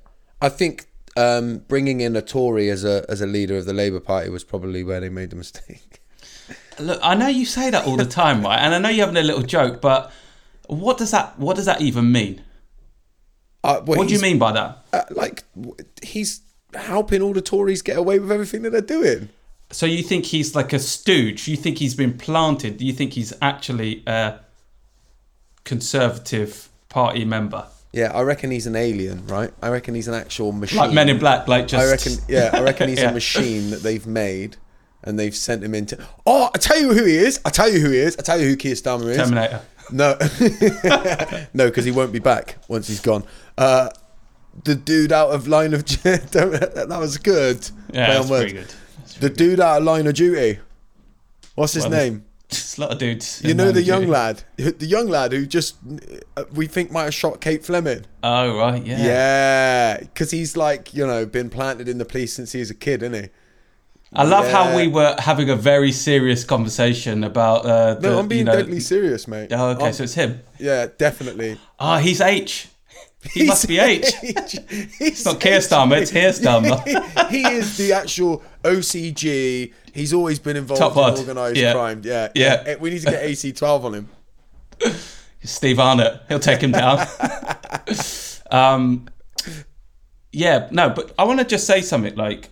I think um, bringing in a Tory as a as a leader of the Labour Party was probably where they made the mistake. Look, I know you say that all the time, right? And I know you're having a little joke, but what does that what does that even mean? Uh, well, What do you mean by that? Uh, like he's helping all the Tories get away with everything that they're doing. So you think he's like a stooge? You think he's been planted? Do you think he's actually a conservative party member? Yeah, I reckon he's an alien, right? I reckon he's an actual machine. Like Men in Black, like just I reckon, yeah, I reckon he's Yeah. a machine that they've made and they've sent him into. Oh, I tell you who he is. I tell you who he is. I tell you who Keir Starmer is. Terminator. No, no, because he won't be back once he's gone. Uh, the dude out of line of that was good. Yeah, Play that's pretty good. The dude out of line of duty. What's his Well, name? It's a lot of dudes. You know the young Duty. lad, the young lad who just uh, we think might have shot Kate Fleming. Oh right, yeah. Yeah, because he's like you know been planted in the police since he was a kid, isn't he? I love how we were having a very serious conversation about. Uh, the, No, I'm being you know, deadly serious, mate. Oh, okay, I'm- so it's him. yeah, definitely. Ah, he's H. He must be H. He's It's not Keir Starmer, it's Keir Starmer. he is the actual OCG. He's always been involved Top in bod. organised Yeah. crime. Yeah, Yeah. Eh, We need to get AC12 on him. Steve Arnott. He'll take him down. um, yeah, no, but I want to just say something. Like,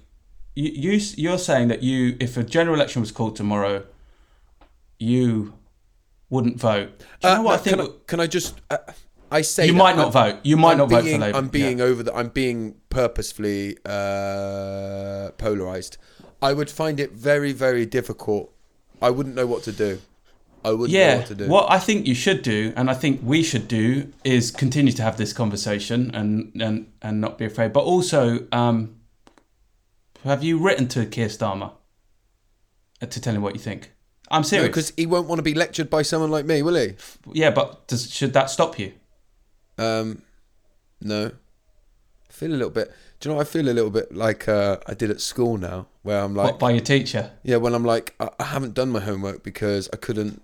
you, you, you're saying that you, if a general election was called tomorrow, you wouldn't vote. Do you know Uh, what I think? can, I, can I just? Uh, I say You might not I'm- vote. You might I'm not vote for being- Labour, I'm being yeah. over the. I'm being purposefully uh, polarized. I would find it very, very difficult. I wouldn't know what to do. I wouldn't know what to do. what I think you should do, and I think we should do, is continue to have this conversation and and and not be afraid. But also, um, have you written to Keir Starmer uh, to tell him what you think? I'm serious. Because he won't want to be lectured by someone like me, will he? yeah, but does, should that stop you? Um, no. I feel a little bit. Do you know? what I feel a little bit like uh, I did at school now, where I'm like, what by your teacher? yeah, when I'm like, I, I haven't done my homework because I couldn't.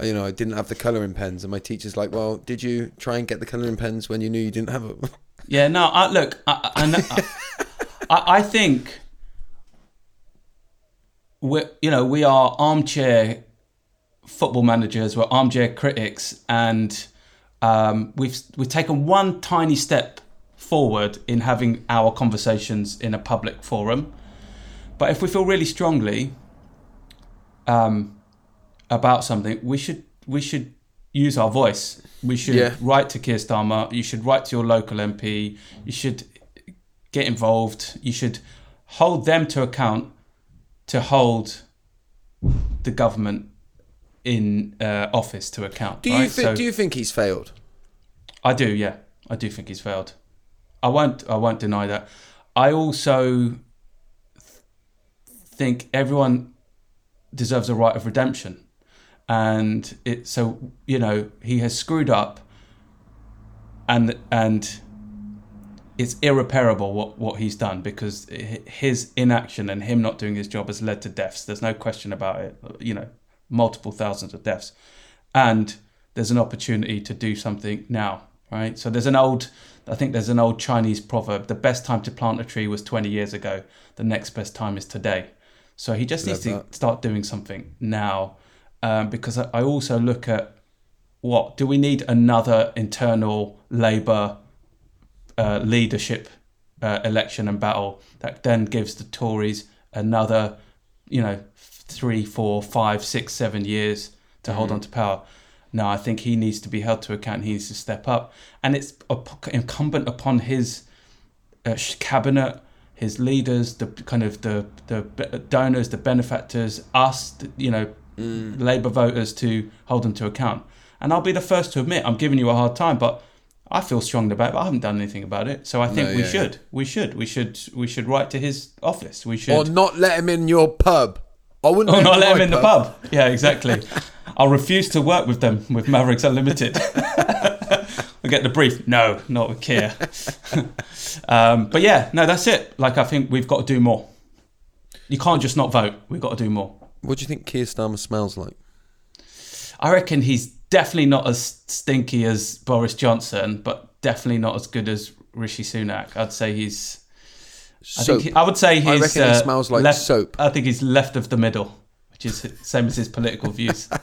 You know, I didn't have the colouring pens, and my teacher's like, "Well, did you try and get the colouring pens when you knew you didn't have them?" Yeah, no. I, look, I, I, know- I, I think we, you know, we are armchair football managers. We're armchair critics, and um, we've we've taken one tiny step forward in having our conversations in a public forum. But if we feel really strongly um, about something, we should we should use our voice. We should Yeah. write to Keir Starmer. You should write to your local MP. You should get involved. You should hold them to account to hold the government in uh, office to account. do you right? think? So- do you think he's failed? I do, yeah. I do think he's failed. I won't. I won't deny that. I also th- think everyone deserves a right of redemption, and it. So you know he has screwed up, and and it's irreparable what what he's done because his inaction and him not doing his job has led to deaths. There's no question about it. You know, multiple thousands of deaths, and there's an opportunity to do something now, right? So there's an old, I think there's an old Chinese proverb: the best time to plant a tree was 20 years ago. The next best time is today. So he just needs to start doing something now, um, because I I also look at what do we need another internal Labour uh, leadership uh, election and battle that then gives the Tories another, you know, three, four, five, six, seven years to hold on to power. No, I think he needs to be held to account. He needs to step up, and it's incumbent upon his uh, cabinet, his leaders, the kind of the the donors, the benefactors, us, the, you know, Labour voters to hold them to account. And I'll be the first to admit I'm giving you a hard time, but I feel strongly about it. But I haven't done anything about it, so I think No, we yeah, should, we should, we should, we should write to his office. We should. Or not let him in your pub? I wouldn't. Or not let him in the pub. Yeah, exactly. I'll refuse to work with them with Mavericks Unlimited. we get the brief. No, not with Keir. um, but yeah, no, that's it. Like I think we've got to do more. You can't just not vote. We've got to do more. What do you think Keir Starmer smells like? I reckon he's definitely not as stinky as Boris Johnson, but definitely not as good as Rishi Sunak. I'd say he's. I think he, I would say he's. I reckon he uh, smells like left, soap. I think he's left of the middle, which is same as his political views.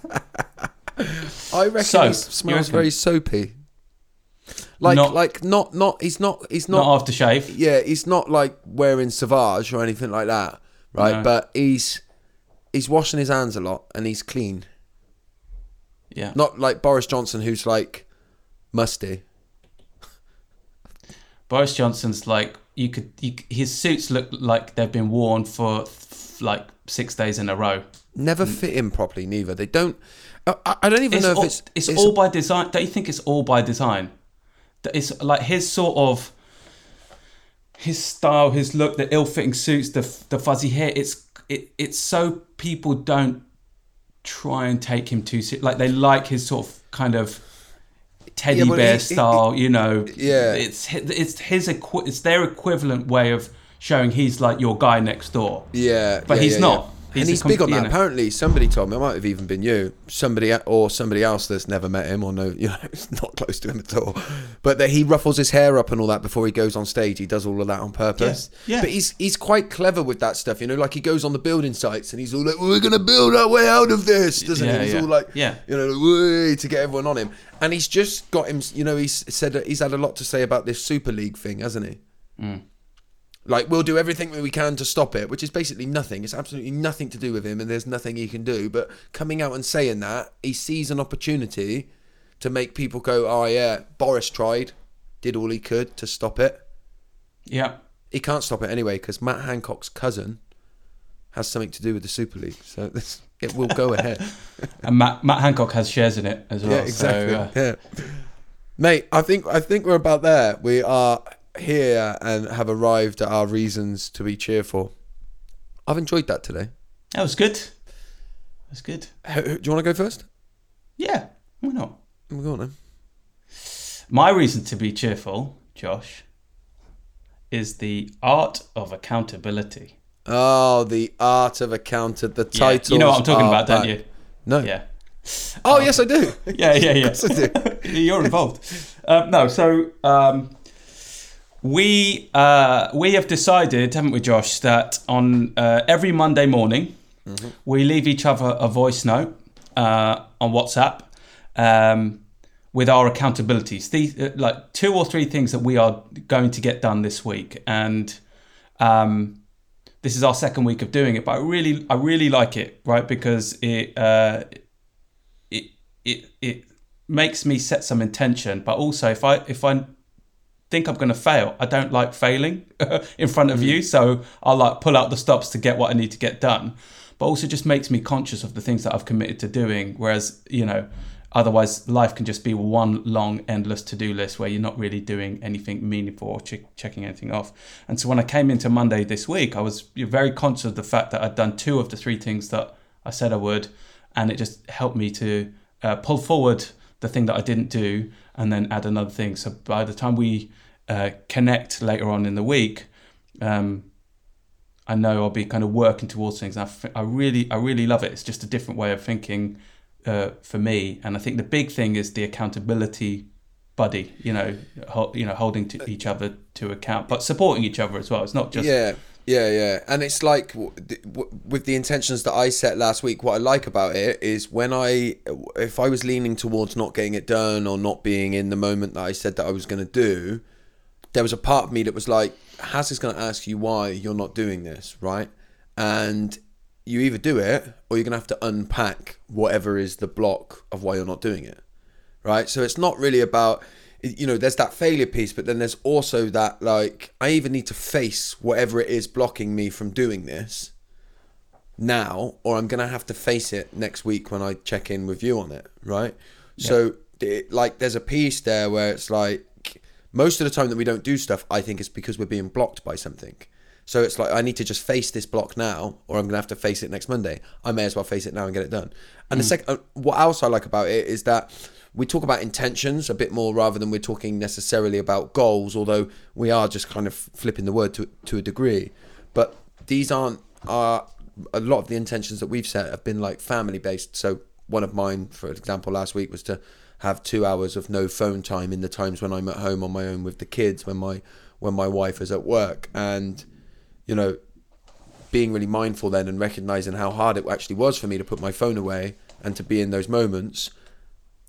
I reckon Soap, he smells very soapy. Like, Not- like not, not. He's not. He's not not. aftershave. yeah, he's not like wearing Sauvage or anything like that, right? No. But he's he's washing his hands a lot and he's clean. Yeah. Not like Boris Johnson, who's like musty. Boris Johnson's like you could you, his suits look like they've been worn for like six days in a row. Never mm. fit in properly. Neither they don't. I, I- don't even It's know all, if it's it's, all by design. Don't you think it's all by design? That It's like his sort of his style, his look, the ill-fitting suits, the the fuzzy hair. It's it, it's so people don't try and take him too seriously. Like they like his sort of kind of teddy Yeah, bear he- he- style. you know, Yeah. It's it's his it's their equivalent way of showing he's like your guy next door. Yeah, But yeah, he's yeah, not. He's and he's big on you that. know. Apparently, somebody told me. It might have even been you, somebody or somebody else that's never met him or no, you know, it's not close to him at all. But that he ruffles his hair up and all that before he goes on stage. He does all of that on purpose. Yeah, yeah. But he's he's quite clever with that stuff. You know, like he goes on the building sites and he's all like, "We're gonna build our way out of this," doesn't Yeah, he? He's yeah. all like, Yeah. you know, "Way," to get everyone on him. And he's just got him. You know, he's said he's had a lot to say about this Super League thing, hasn't he? Mm. Like we'll do everything that we can to stop it, which is basically nothing. It's absolutely nothing to do with him, and there's nothing he can do. But coming out and saying that, he sees an opportunity to make people go, "Oh yeah, Boris tried, did all he could to stop it. Yeah. He can't stop it anyway because Matt Hancock's cousin has something to do with the Super League, so this, it will go ahead." And Matt, Matt Hancock has shares in it as well. yeah, exactly. So, uh, yeah, mate. I think I think we're about there. We are here and have arrived at our reasons to be cheerful. I've enjoyed that today. that was good. That was good. Do you want to go first? Yeah. Why not? Go on then. My reason to be cheerful, Josh, is the art of accountability. Oh, the art of accountant. The Yeah, title. you know what I'm talking about, don't you? No. Yeah. Oh, yes, I do. Yeah, yeah, yeah. I do. You're involved. Um, no, so um, we uh, we have decided, haven't we, Josh, that on uh, every Monday morning we leave each other a voice note uh, on WhatsApp um, with our accountabilities. These uh, like two or three things that we are going to get done this week, and um, this is our second week of doing it. But I really, I really like it, right? Because it uh, it it it makes me set some intention but also if i if i think i'm going to fail. I don't like failing in front of you so i'll like pull out the stops to get what i need to get done. But also just makes me conscious of the things that i've committed to doing whereas you know otherwise life can just be one long endless to-do list where you're not really doing anything meaningful or che- checking anything off. And so when i came into monday this week i was very conscious of the fact that i'd done two of the three things that i said i would and it just helped me to uh, pull forward the thing that I didn't do and then add another thing. So by the time we uh, connect later on in the week, um, I know I'll be kind of working towards things. And I, f- I really, I really love it. It's just a different way of thinking uh, for me. And I think the big thing is the accountability buddy. You know, ho- you know, holding to each other to account, but supporting each other as well. It's not just Yeah, yeah, yeah. And it's like w- th- w- with the intentions that I set last week. What I like about it is when I, if I was leaning towards not getting it done or not being in the moment that I said that I was going to do, there was a part of me that was like, Hass is going to ask you why you're not doing this, right? And you either do it or you're going to have to unpack whatever is the block of why you're not doing it, right? So it's not really about, you know, there's that failure piece, but then there's also that, like, I even need to face whatever it is blocking me from doing this now, or I'm going to have to face it next week when I check in with you on it, right? So, it, like, there's a piece there where it's like, most of the time that we don't do stuff, I think it's because we're being blocked by something. So it's like I need to just face this block now, or I'm gonna have to face it next Monday. I may as well face it now and get it done. And the second, uh, what else I like about it is that we talk about intentions a bit more rather than we're talking necessarily about goals. Although we are just kind of flipping the word to to a degree, but these aren't are a lot of the intentions that we've set have been like family based. So one of mine, for example, last week was to have two hours of no phone time in the times when I'm at home on my own with the kids when my when my wife is at work. And you know being really mindful then and recognizing how hard it actually was for me to put my phone away and to be in those moments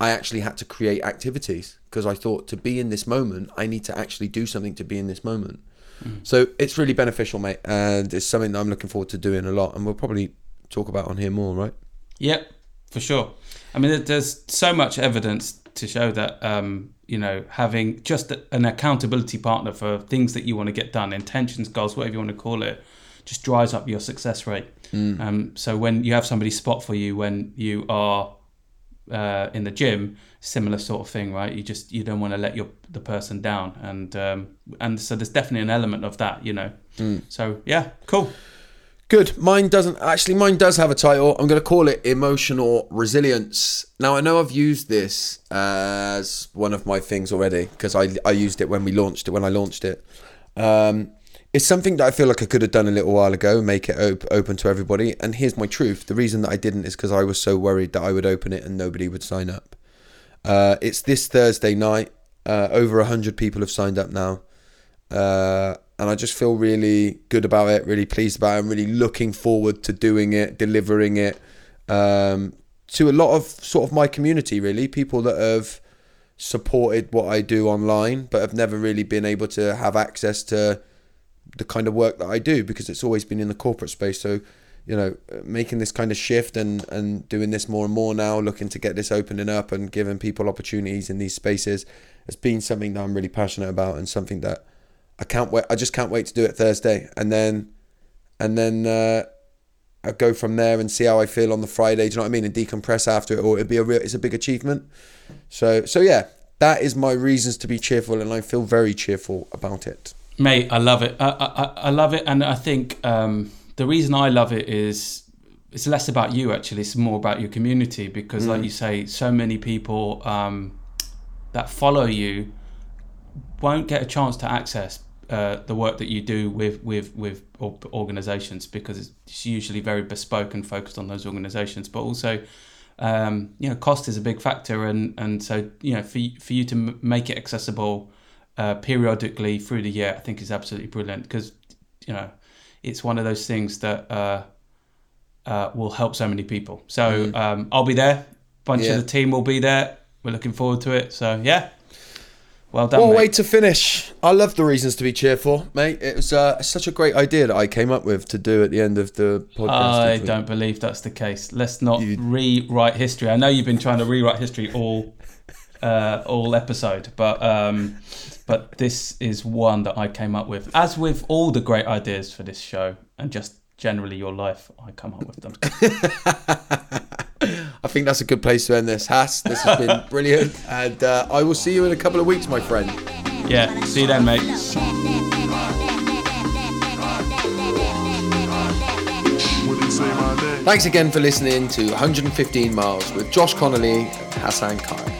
I actually had to create activities. Because I thought to be in this moment I need to actually do something to be in this moment. Mm. So it's really beneficial mate and it's something that I'm looking forward to doing a lot and we'll probably talk about on here more right? Yep, for sure. I mean, there's so much evidence to show that um, you know having just an accountability partner for things that you want to get done, intentions, goals, whatever you want to call it, just drives up your success rate. Um, so when you have somebody spot for you when you are uh, in the gym, similar sort of thing, right? You just you don't want to let your the person down, and um, and so there's definitely an element of that, you know. So yeah, cool. Good. Mine doesn't actually. Mine does have a title. I'm going to call it emotional resilience. Now I know I've used this as one of my things already because I I used it when we launched it. When I launched it, um, it's something that I feel like I could have done a little while ago. Make it op- open to everybody. And here's my truth: the reason that I didn't is because I was so worried that I would open it and nobody would sign up. Uh, it's this Thursday night. Uh, over hundred people have signed up now. Uh, and I just feel really good about it, really pleased about it. I'm really looking forward to doing it, delivering it um, to a lot of sort of my community, really. People that have supported what I do online, but have never really been able to have access to the kind of work that I do because it's always been in the corporate space. So, you know, making this kind of shift and, and doing this more and more now, looking to get this opening up and giving people opportunities in these spaces has been something that I'm really passionate about and something that I can't wait. I just can't wait to do it Thursday, and then, and then uh, I go from there and see how I feel on the Friday. Do you know what I mean? And decompress after it, or it'd be a real. It's a big achievement. So, so yeah, that is my reasons to be cheerful, and I feel very cheerful about it. Mate, I love it. I, I, I love it, and I think um, the reason I love it is it's less about you actually. It's more about your community because, like you say, so many people um, that follow you won't get a chance to access uh, the work that you do with with with organizations because it's usually very bespoke and focused on those organizations. But also um, you know cost is a big factor and and so you know for, for you to m- make it accessible uh, periodically through the year I think is absolutely brilliant because you know it's one of those things that uh, uh, will help so many people. So um, I'll be there. Bunch Yeah. of the team will be there. We're looking forward to it. So yeah well done What mate. way to finish! I love the reasons to be cheerful, mate. It was uh, such a great idea that I came up with to do at the end of the podcast. I don't believe that's the case. Let's not You- rewrite history. I know you've been trying to rewrite history all uh, all episode, but um, but this is one that I came up with. As with all the great ideas for this show and just generally your life, I come up with them. I think that's a good place to end this. Hass, this has been brilliant, and uh, I will see you in a couple of weeks, my friend. yeah, see you then, mate. Thanks again for listening to 115 Miles with Josh Connolly and Hassan Khan.